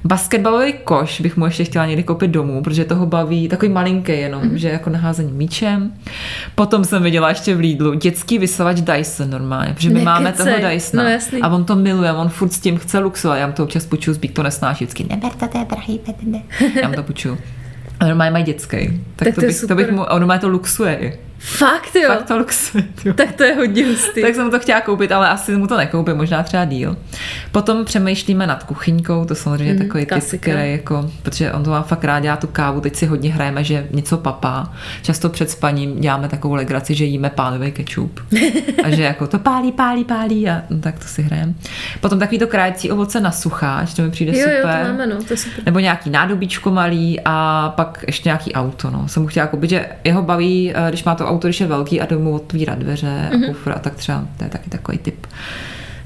Basketbalový koš bych mu ještě chtěla někdy koupit domů, protože toho baví takový malinký jenom, mm. že jako naházení míčem. Potom jsem viděla ještě v Lidlu dětský vysavač Dyson normálně, protože my Nekecej. máme toho Dysona. No, jasný. a on to miluje, on furt s tím chce luxovat. Já mu to občas půjčuju, zbík to nesnáší vždycky. Neberte, to je drahý, ne. Já mu to půjčuju. A normálně mají dětský. Tak, Tak to, to je bych, to bych super. mu, a normálně to luxuje. i. Fakt jo. Fakt to luxuje. jo. Tak to je hodně hustý. Tak jsem mu to chtěla koupit, ale asi mu to nekoupím, možná třeba díl. Potom přemýšlíme nad kuchyňkou, to samozřejmě mm, takový typ, který jako, protože on to má fakt rád, dělá tu kávu, teď si hodně hrajeme, že něco papá. Často před spaním děláme takovou legraci, že jíme pálivý kečup. A že jako to pálí, pálí, pálí a no, tak to si hrajeme. Potom takový to krájecí ovoce na sucháč, to mi přijde jo, super. jo, to máme, no, to je super. Nebo nějaký nádobíčko malý a pak ještě nějaký auto. No. Jsem mu chtěla koupit, že jeho baví, eh, když má to auto, když je velký a mu otvírat dveře Mhm. a kufr a tak třeba to je taky takový typ.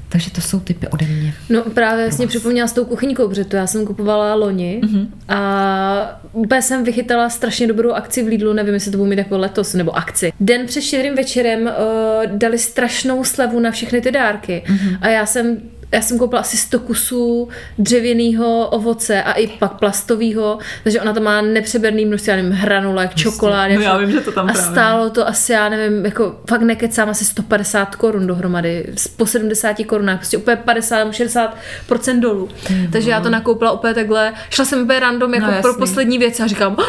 Takže to jsou typy ode mě. No právě vlastně připomněla s tou kuchyňkou, protože to já jsem kupovala loni Mhm. a úplně jsem vychytala strašně dobrou akci v Lidlu, nevím, jestli to bude mít jako letos, nebo akci. Den před štědrým večerem uh, dali strašnou slevu na všechny ty dárky Mhm. a já jsem já jsem koupila asi 100 kusů dřevěného ovoce a i pak plastového, takže ona tam má nepřeberný množství, já nevím, hranulek, čokolády. No já všeho. vím, že to tam A právě. stálo to asi, já nevím, jako fakt nekecám, asi 150 korun dohromady, po 70 korunách, prostě úplně 50 nebo 60% dolů. Takže já to nakoupila úplně takhle, šla jsem úplně random jako No, no, pro poslední věc a říkám, no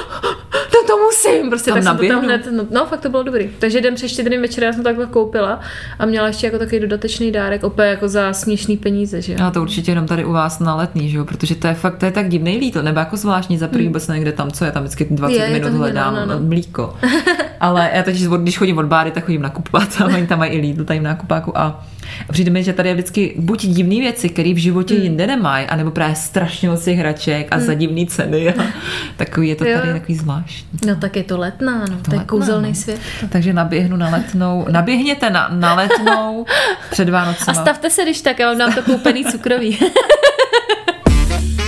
to musím, prostě Tam tak jsem to tam naběhnu. hned, no, no, fakt to bylo dobrý. Takže den před štědrým večerem já jsem to takhle koupila a měla ještě jako takový dodatečný dárek, opět jako za směšný peníze, že jo. Já to určitě jenom tady u vás na letný, že jo? protože to je fakt, to je tak divný líto, nebo jako zvláštní za prvý vůbec někde tam, co je tam vždycky 20 Je, je to minut hodně, hledám no, no, no. mlíko. Ale já teď, když chodím od báry, tak chodím nakupovat a oni tam mají i Lidl, tady v nákupáku a přijde mi, že tady je vždycky buď divné věci, které v životě Hmm. jinde nemají, anebo právě strašně moc hraček a za divný ceny a takový je to Jo. tady takový zvláštní. No tak je to letná, no, to, je letná, kouzelný no. svět. Takže naběhnu na letnou, naběhněte na, na letnou před A Vánocema. stavte se, když tak, já vám dám to koupený cukroví.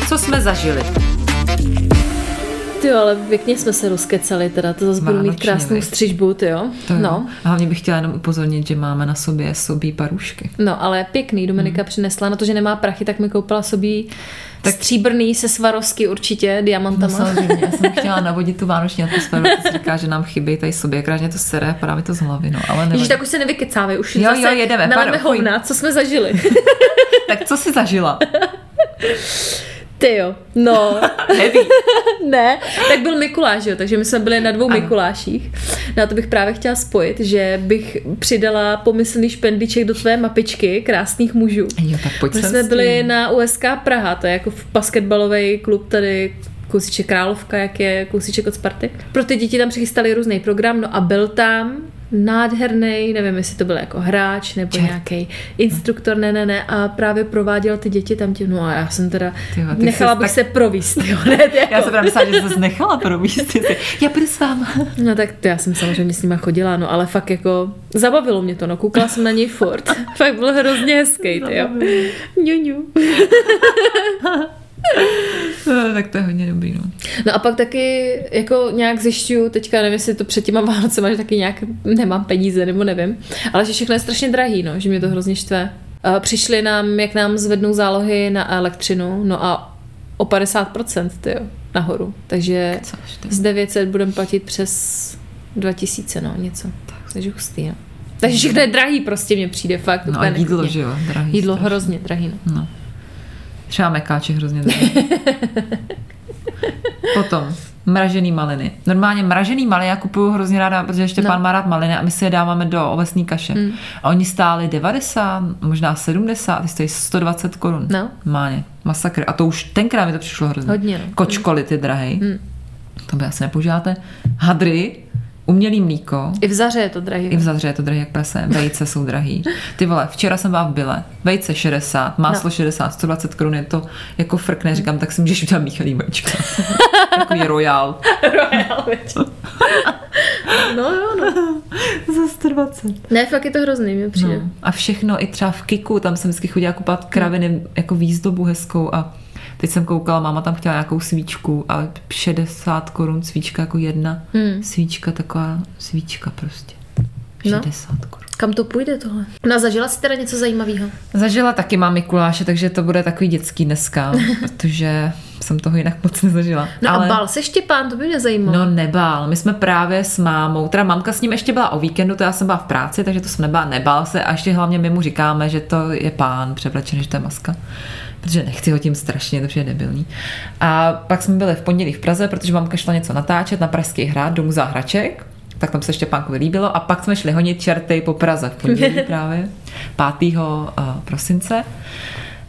Co jsme zažili? Ty jo, ale pěkně jsme se rozkecali, teda to zase budu mít krásnou viď? střižbu, ty jo. To jo. No. A hlavně bych chtěla jenom upozornit, že máme na sobě sobí parušky. No, ale pěkný. Dominika hmm. přinesla na to, že nemá prachy, tak mi koupila sobí tak... stříbrný se Svarovsky určitě, No, diamantama. samozřejmě, já jsem chtěla navodit tu vánoční atmosféru, to říká, že nám chybí tady sobě, krásně to sere, padá mi to z hlavy, no, ale Ježiš, tak už se nevykecávej, už Jo, zase jo, jedeme, pardon, hovna, co jsme zažili. Tak co jsi zažila? Ty jo, no, Heavy. ne, tak byl Mikuláš, jo, takže my jsme byli na dvou Ano. Mikuláších. Na to bych právě chtěla spojit, že bych přidala pomyslný špendlíček do tvé mapičky krásných mužů. Jo, tak pojď My jsme byli na USK Praha, to je jako basketbalový klub tady kousíček Královka, jak je kousíček od Sparty. Pro ty děti tam přichystali různý program, no a byl tam nádherný, nevím, jestli to byl jako hráč nebo Čert. nějaký instruktor, ne, ne, ne, a právě prováděl ty děti tam tím, no a já jsem teda, Ty jo, ty nechala bych tak- se províst, jo, ne, ty jako, Já jsem právě myslela, že jsi nechala províst. Ty Já půjdu s váma. No tak to já jsem samozřejmě s nima chodila, no ale fakt jako zabavilo mě to, no koukala jsem na něj furt. fakt byl hrozně hezký, ty jo. Ňu, ňu. No, tak to je hodně dobrý, no. No a pak taky jako nějak zjišťuju, teďka nevím, jestli to před těma Vánocema, že taky nějak nemám peníze, nebo nevím, ale že všechno je strašně drahý, no, že mě to hrozně štve. Přišli nám, jak nám zvednou zálohy na elektřinu, no a o 50%, ty jo, nahoru. Takže z 900 budeme platit přes 2000, no, něco. Takže hustý, no. Takže všechno je drahý, prostě mě přijde fakt. No a jídlo, nechutně. že jo, drahý. Jídlo strašně. hrozně drahý, no. No. Třeba mekáče hrozně. Potom mražený maliny. Normálně mražený maliny já kupuju hrozně ráda, protože Štěpán No. má rád maliny a my si je dáváme do ovesné kaše. Mm. A oni stáli 90, možná 70, ty stojí 120 korun. No. Máně, masakr. A to už tenkrát mi to přišlo hrozně. Hodně, no. Kočkolit je drahý. Mm. To by asi nepoužíváte. Hadry, umělý mlíko. I v zaře je to drahý. I v Zadře je to drahý jak prase, vejce jsou drahý. Ty vole, včera jsem byla v Bile, vejce 60, máslo No. 60, 120 korun, je to jako frkne, říkám, tak si můžeš udělat míchaný vajíčka. Takový royal. Royal. No jo, no. Za 120. Ne, fakt je to hrozný, mi přijde. No. A všechno i třeba v Kiku, tam jsem vždycky chodila kupovat kraviny jako výzdobu hezkou a teď jsem koukala, máma tam chtěla nějakou svíčku a 60 korun svíčka jako jedna Hmm. svíčka, taková svíčka prostě. No. 60 korun. Kam to půjde tohle? No a zažila jsi teda něco zajímavého? Zažila taky mám Mikuláše, takže to bude takový dětský dneska, protože jsem toho jinak moc nezažila. No Ale... a bál se Štěpán, to by mě zajímalo. No nebál, my jsme právě s mámou, teda mamka s ním ještě byla o víkendu, to já jsem byla v práci, takže to jsem nebál, nebál se a ještě hlavně my mu říkáme, že to je pán převlečený, že to je maska protože nechci ho tím strašně, to je debilní. A pak jsme byli v pondělí v Praze, protože mamka šla něco natáčet na Pražský hrad do muzea hraček, tak tam se Štěpánkovi líbilo a pak jsme šli honit čerty po Praze v pondělí právě 5. Eh, prosince.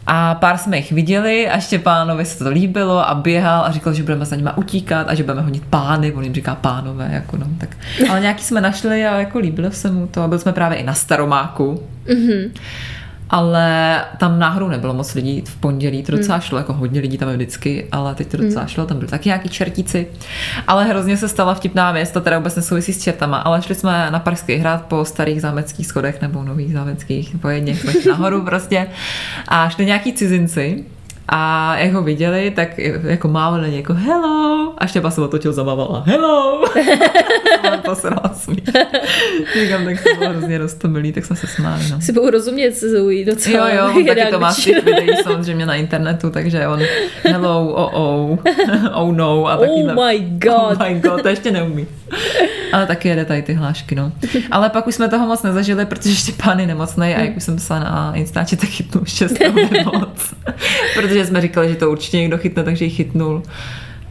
A pár jsme jich viděli a Štěpánovi se to líbilo a běhal a říkal, že budeme za nima utíkat a že budeme honit pány, on jim říká pánové, jako no, tak. Ale nějaký jsme našli a jako líbilo se mu to a byli jsme právě i na Staromáku. Mm-hmm ale tam náhodou nebylo moc lidí v pondělí, to docela hmm. šlo, jako hodně lidí tam je vždycky, ale teď to hmm. docela šlo, tam byly taky nějaký čertíci, ale hrozně se stala vtipná věc, to teda vůbec nesouvisí s čertama, ale šli jsme na Parský hrad po starých zámeckých schodech nebo nových zámeckých, po jedných jsme nahoru prostě a šli nějaký cizinci a jak ho viděli, tak jako mával na něj jako hello. A Štěpa se otočil, zamávala hello. Posrala smích. Říkám, tak to bylo hrozně roztomilý, tak jsme se smáli. No. Si budou rozumět se Zoe docela. Jo, jo, taky to má z těch videí samozřejmě na internetu, takže on hello, oh oh, oh no a taky Oh my god. Oh my god, to ještě neumí. Ale taky jede tady ty hlášky, no. Ale pak už jsme toho moc nezažili, protože ještě pán je nemocný a jak už jsem psala na Instači, tak chytnul šest nemoc. protože jsme říkali, že to určitě někdo chytne, takže ji chytnul.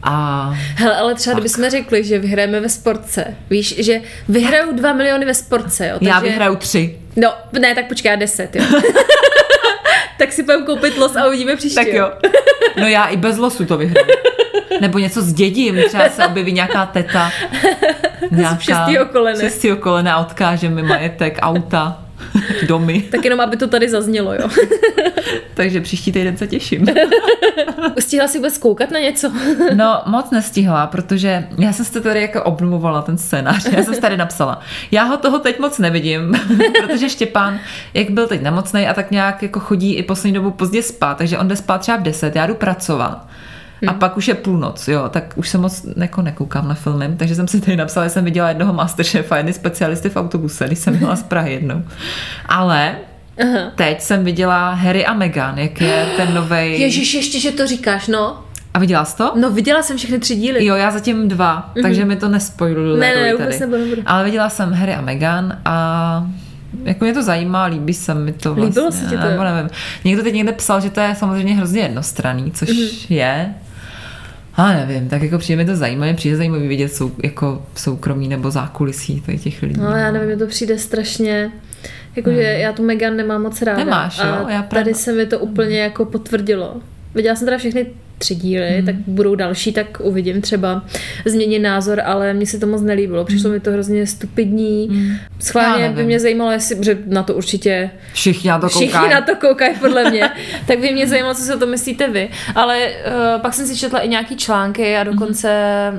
A... Hele, ale třeba tak. kdybychom řekli, že vyhrajeme ve sportce, víš, že vyhraju dva miliony ve sportce, jo. Takže... Já vyhraju tři. No, ne, tak počkej, deset, jo. tak si půjdeme koupit los a uvidíme příště. Tak jo. No já i bez losu to vyhraju. Nebo něco zdědím, třeba se objeví nějaká teta. Nějaká z šestýho kolene. Šestýho kolene a odkáže mi majetek, auta. domy. Tak jenom, aby to tady zaznělo, jo. Takže příští týden se těším. Stihla si vůbec koukat na něco? no, moc nestihla, protože já jsem se tady jako obnovovala ten scénář. Já jsem tady napsala. Já ho toho teď moc nevidím, protože Štěpán, jak byl teď nemocný a tak nějak jako chodí i poslední dobu pozdě spát, takže on jde spát třeba v 10, já jdu pracovat. Hmm. A pak už je půlnoc, jo, tak už se moc jako nekoukám na filmy, takže jsem si tady napsala, že jsem viděla jednoho Masterchefa, jedny specialisty v autobuse, když jsem byla z Prahy jednou. Ale Aha. teď jsem viděla Harry a Meghan, jak je ten nový. Ježíš, ještě, že to říkáš, no. A viděla jsi to? No, viděla jsem všechny tři díly. Jo, já zatím dva, mm-hmm. takže mi to nespojilo. Ne, ne, vůbec nebudu, nebudu. Ale viděla jsem Harry a Meghan a jako mě to zajímá, líbí se mi to vlastně. Líbilo se ti to? Nebo nevím. Někdo teď někde psal, že to je samozřejmě hrozně jednostranný, což mm-hmm. je. A nevím, tak jako přijde mi to zajímavé, přijde zajímavé vidět sou, jako soukromí nebo zákulisí tady těch lidí. No, já nevím, mi to přijde strašně Jakože hmm. já tu Megan nemám moc ráda. Nemáš, jo? A já tady se mi to úplně jako potvrdilo. Viděla jsem teda všechny tři díly, hmm. tak budou další, tak uvidím třeba změnit názor, ale mně se to moc nelíbilo. Přišlo hmm. mi to hrozně stupidní. Hmm. Schválně by mě zajímalo, jestli, že na to určitě všichni na to koukají. Všichni na to koukají, podle mě. tak by mě zajímalo, co si o to myslíte vy. Ale uh, pak jsem si četla i nějaký články a dokonce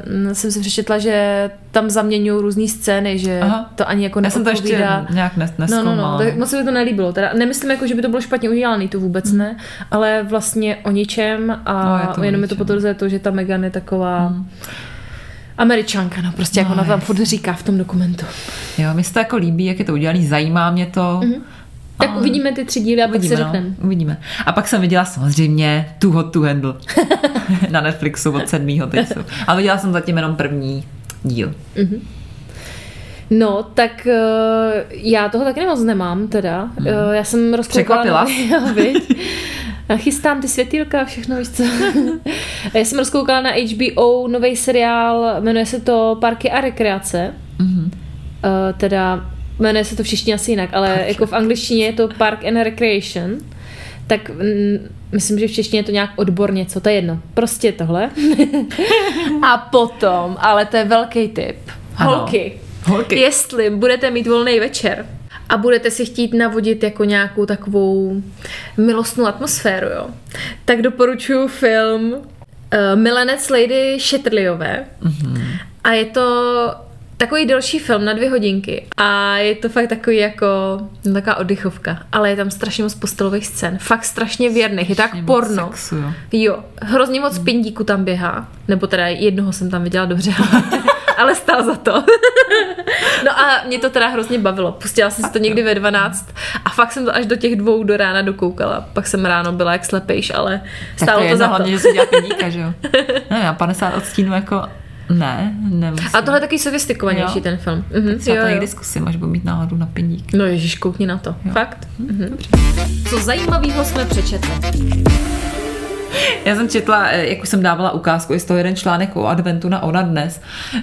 hmm. jsem si přečetla, že tam zaměňují různé scény, že Aha. to ani jako Já jsem to ještě nějak nes- No, no, no, tak moc se mi to nelíbilo. Teda nemyslím jako, že by to bylo špatně udělané, to vůbec hmm. ne, ale vlastně o ničem a no, to jenom mi to potvrzuje to, že ta Megan je taková hmm. Američanka, no prostě no, jak ona tam furt říká v tom dokumentu. Jo, mi se to jako líbí, jak je to udělané, zajímá mě to. Mm-hmm. Tak a... uvidíme ty tři díly a pak uvidíme, si řekneme. No, uvidíme. A pak jsem viděla samozřejmě Too Hot to Handle na Netflixu od sedmýho teď jsou. Ale viděla jsem zatím jenom první díl. Mm-hmm. No, tak uh, já toho taky moc nemám teda. Mm. Uh, já jsem rozkoukala... Překvapila? Chystám ty světýlka a všechno, víš co. Já jsem rozkoukala na HBO nový seriál, jmenuje se to Parky a rekreace. Mm-hmm. Uh, teda jmenuje se to všichni asi jinak, ale Parky. jako v angličtině je to Park and Recreation. Tak mm, myslím, že v češtině je to nějak odborně, co to je jedno. Prostě tohle. a potom, ale to je velký tip. Holky. Holky. Jestli budete mít volný večer, a budete si chtít navodit jako nějakou takovou milostnou atmosféru, jo, tak doporučuji film uh, Milenec Lady Shetterlyové. Mm-hmm. A je to takový delší film na dvě hodinky a je to fakt takový jako no, taková oddychovka, ale je tam strašně moc postelových scén, fakt strašně věrných, je tak porno. Sexu, jo. jo, hrozně moc mm. pindíku tam běhá, nebo teda jednoho jsem tam viděla dobře, ale stál za to. no a mě to teda hrozně bavilo. Pustila jsem si to někdy ve 12 a fakt jsem to až do těch dvou do rána dokoukala. Pak jsem ráno byla jak slepejš, ale stálo tak to, to za hlavně, to. že si dělá peníka, že jo? Ne, já 50 odstínů jako ne, nemusím. A tohle je taky sofistikovanější Jo. ten film. Mhm, Třeba jo, to někdy zkusím, až budu mít náladu na peník. No ježiš, koukni na to. Jo. Fakt? Mhm. Co zajímavého jsme přečetli? Já jsem četla, eh, jak už jsem dávala ukázku, i z toho jeden článek o adventu na Ona dnes.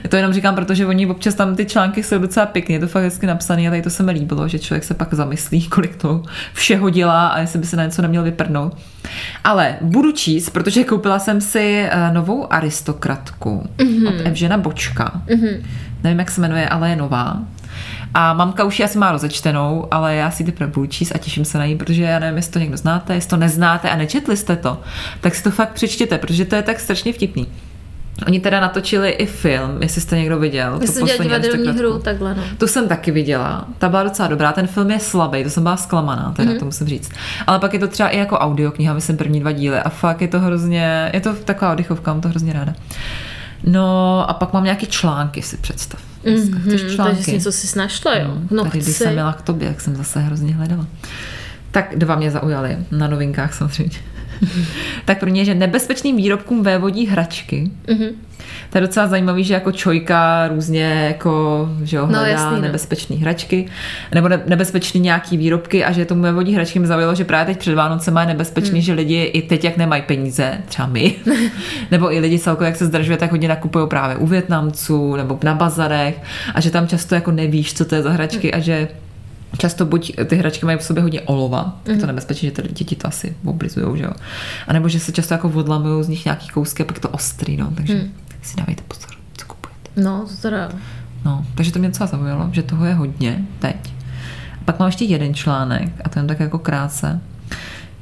To jenom říkám, protože oni občas tam ty články jsou docela pěkně, je to fakt hezky napsané a tady to se mi líbilo, že člověk se pak zamyslí, kolik to všeho dělá a jestli by se na něco neměl vyprdnout. Ale budu číst, protože koupila jsem si eh, novou aristokratku mm-hmm. od Evžena Bočka. Mm-hmm. Nevím, jak se jmenuje, ale je nová. A mamka už ji asi má rozečtenou, ale já si teprve budu číst a těším se na ní, protože já nevím, jestli to někdo znáte, jestli to neznáte a nečetli jste to, tak si to fakt přečtěte, protože to je tak strašně vtipný. Oni teda natočili i film, jestli jste někdo viděl. Já jsem dělala divadelní hru, takhle no. Tu jsem taky viděla, ta byla docela dobrá, ten film je slabý, to jsem byla zklamaná, teda mm-hmm. to musím říct. Ale pak je to třeba i jako audiokniha, myslím první dva díly a fakt je to hrozně, je to taková oddechovka, mám to hrozně ráda. No a pak mám nějaký články, si představ. Mhm, články? takže jsi něco si našla, jo. No Tady, když jsem jela k tobě, jak jsem zase hrozně hledala. Tak dva mě zaujaly, na novinkách samozřejmě. tak první je, že nebezpečným výrobkům vévodí hračky. Mhm. To je docela zajímavý, že jako čojka různě jako, že jo, No, hledá jasný, no. nebezpečné hračky, nebo ne, nebezpečný nějaký výrobky a že tomu vévodí hračky mi zaujalo, že právě teď před Vánocema je nebezpečný, Hmm. že lidi i teď, jak nemají peníze, třeba my, nebo i lidi celkově, jak se zdražuje, tak hodně nakupují právě u Větnamců nebo na bazarech a že tam často jako nevíš, co to je za hračky a že Často buď ty hračky mají v sobě hodně olova, je to nebezpečné, že ty děti to asi oblizujou, že jo. A nebo že se často jako odlamují z nich nějaký kousky a pak to ostrý, no, takže Hmm. si dávejte pozor, co kupujete. No, teda. No, takže to mě docela zaujalo, že toho je hodně teď. A pak mám ještě jeden článek, a ten tak jako krátce,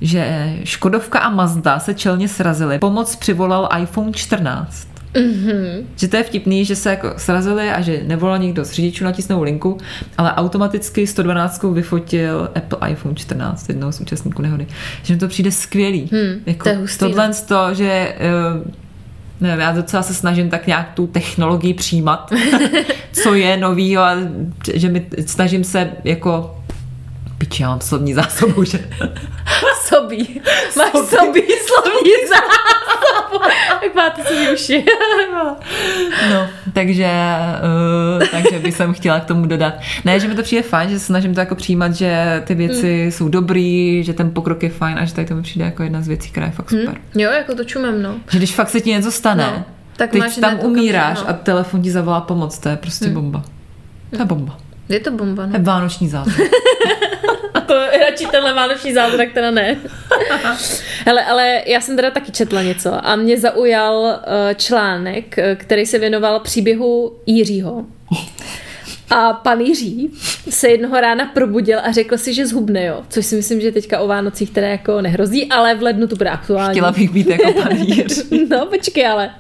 že Škodovka a Mazda se čelně srazily. Pomoc přivolal iPhone 14. Mm-hmm. Že to je vtipný, že se jako srazili a že nevolal nikdo z řidičů natisnou linku, ale automaticky 112 vyfotil Apple iPhone 14, jednoho z účastníků nehody. Že mi to přijde skvělý. Hmm, jako to je hustý, tohle z to, že eh, nevím, já docela se snažím tak nějak tu technologii přijímat, co je nový a že mi snažím se jako piči, já mám slovní zásobu, že Sobí. Máš Sobí. sobí slovní zásobu. Jak máte sobí uši. No, takže, uh, takže bych jsem chtěla k tomu dodat. Ne, že mi to přijde fajn, že se snažím to jako přijímat, že ty věci Hmm. jsou dobrý, že ten pokrok je fajn a že tady to mi přijde jako jedna z věcí, která je fakt super. Jo, jako to čumem, no. Že když fakt se ti něco stane, No, tak teď máš tam umíráš okamžik, no. a telefon ti zavolá pomoc, to je prostě bomba. To je bomba. Je to bomba, To no. vánoční zázrak. A to je radši tenhle vánoční zázrak teda ne. Hele, ale já jsem teda taky četla něco a mě zaujal eh, článek, eh, který se věnoval příběhu Jiřího. A pan Jiří se jednoho rána probudil a řekl si, že zhubne, jo. Což si myslím, že teďka o Vánocích teda jako nehrozí, ale v lednu to bude aktuální. Chtěla bych být jako pan Jiř. No, počkej, ale.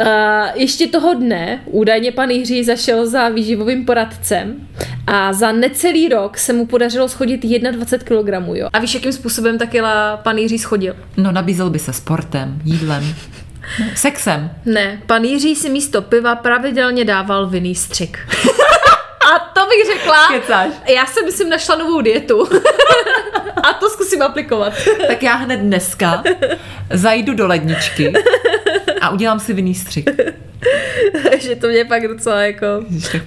Uh, ještě toho dne údajně pan Jiří zašel za výživovým poradcem a za necelý rok se mu podařilo schodit 21 kg. Jo. A víš, jakým způsobem taky la pan Jiří schodil? No, nabízel by se sportem, jídlem, sexem. Ne, pan Jiří si místo piva pravidelně dával vinný střik. A to bych řekla, Kecáš. já jsem myslím našla novou dietu. A to zkusím aplikovat. Tak já hned dneska zajdu do ledničky a udělám si vinný střik. že to mě pak docela jako...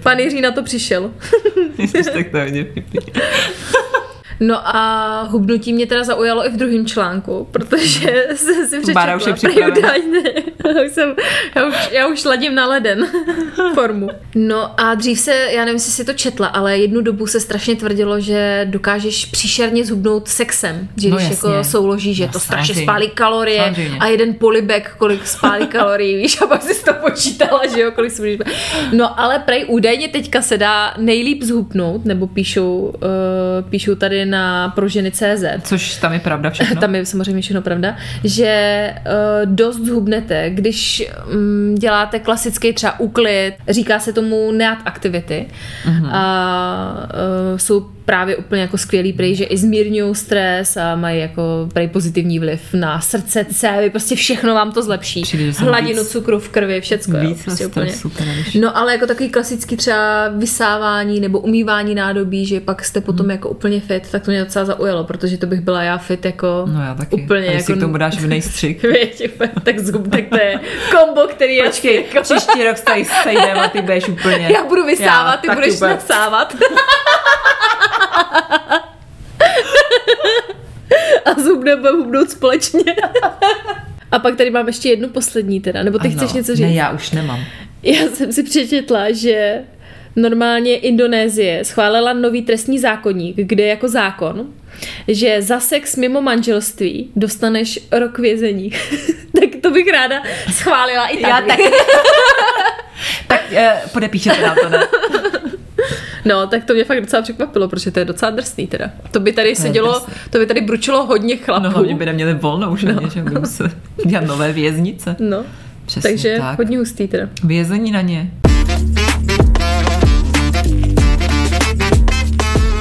Pan Jiří na to přišel. tak to je. No a hubnutí mě teda zaujalo i v druhém článku, protože jsem si přečetla. Bára už je údajně. Já už, jsem, já, už, já už ladím na leden formu. No a dřív se, já nevím, jestli si to četla, ale jednu dobu se strašně tvrdilo, že dokážeš příšerně zhubnout sexem. Že No když jasně. jako souloží, že No to strašně spálí kalorie Samozřejmě. a jeden polibek, kolik spálí kalorií, víš, a pak jsi to počítala, že jo, kolik si. No ale prej údajně teďka se dá nejlíp zhubnout, nebo píšou, uh, píšou tady na proženy CZ. Což tam je pravda všechno. Tam je samozřejmě všechno pravda, že uh, dost zhubnete, když um, děláte klasický třeba úklid, říká se tomu neat aktivity. Mhm. Uh-huh. A uh, jsou právě úplně jako skvělý prej, že i zmírňují stres a mají jako prej pozitivní vliv na srdce, cévy, prostě všechno vám to zlepší. Přijde, Hladinu víc- cukru v krvi, všecko. jo, Víc prostě úplně. než... No ale jako takový klasický třeba vysávání nebo umývání nádobí, že pak jste potom jako úplně fit, tak to mě docela zaujalo, protože to bych byla já fit jako No já taky. úplně A jako... si k tomu dáš v střih. Úplně, tak, zub, tak to je kombo, který je Počkej, jako... příští rok tady sejdeme a ty budeš úplně... Já budu vysávat, ty taky budeš úplně- nasávat. a zub nebudeme hubnout společně. A pak tady mám ještě jednu poslední teda, nebo ty Ano. chceš něco říct? Ne, já už nemám. Já jsem si přečetla, že normálně Indonésie schválila nový trestní zákonník, kde jako zákon, že za sex mimo manželství dostaneš rok vězení. tak to bych ráda schválila i tady. Já taky. tak eh, podepíšete nám to, ne? No, tak to mě fakt docela překvapilo, protože to je docela drsný teda. To by tady sedělo, drsný. to by tady bručilo hodně chlapů. No hlavně by neměli volno už no. že by museli dělat nové věznice. No, Přesně takže tak. hodně hustý teda. Vězení na ně.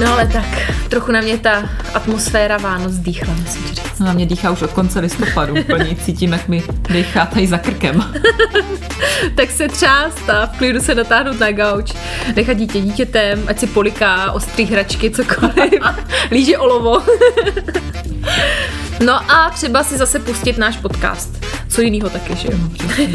No ale tak, trochu na mě ta atmosféra Vánoc dýchla, musím říct. No, Na mě dýchá už od konce listopadu. Úplně cítím, jak mi dýchá tady za krkem. tak se třást a v klidu se natáhnout na gauč, nechat dítě dítětem, ať si poliká ostrý hračky, cokoliv, líže olovo. no a třeba si zase pustit náš podcast. Co jiného taky, že jo?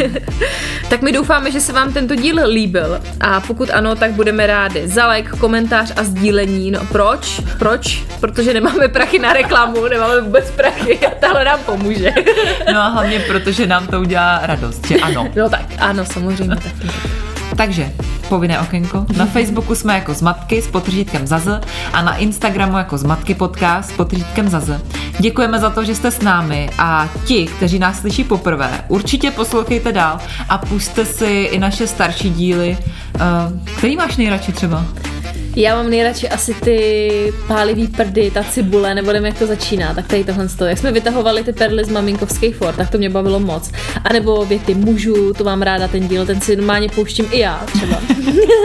tak my doufáme, že se vám tento díl líbil a pokud ano, tak budeme rádi za like, komentář a sdílení. No proč? Proč? Protože nemáme prachy na reklamu, nemáme vůbec prachy a tahle nám pomůže. No a hlavně protože nám to udělá radost, že ano. no tak, ano, samozřejmě. Tak Takže povinné okénko. Na Facebooku jsme jako Zmatky s potržítkem Zaz a na Instagramu jako Zmatky podcast s potržítkem Zaz. Děkujeme za to, že jste s námi a ti, kteří nás slyší poprvé, určitě poslouchejte dál a puste si i naše starší díly. Uh, který máš nejradši třeba? Já mám nejradši asi ty pálivý prdy, ta cibule, nebo nevím, jak to začíná, tak tady tohle stojí. Jak jsme vytahovali ty perly z maminkovských for, tak to mě bavilo moc. A nebo věty mužů, to mám ráda ten díl, ten si normálně pouštím i já třeba.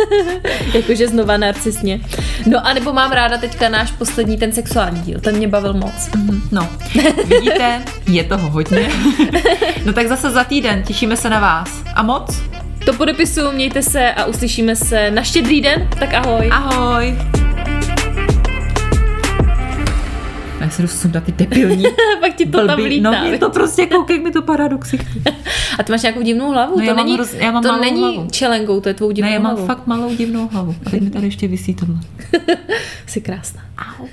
Jakože znova narcisně. No a nebo mám ráda teďka náš poslední, ten sexuální díl, ten mě bavil moc. No, vidíte, je toho hodně. No tak zase za týden, těšíme se na vás. A moc? To podepisuju, mějte se a uslyšíme se na štědrý den, tak ahoj. Ahoj! Já si jdu sundat ty debilní pak ti to tam blbý, lítá. no mě to prostě koukej, jak mi to padá do ksichtu. A ty máš nějakou divnou hlavu? No, to není, roz- já mám to malou není hlavu. čelenkou, to je tvou divnou Ne, já mám hlavou. fakt malou divnou hlavu. A teď mi tady ještě vysí tohle. Jsi krásná. Au.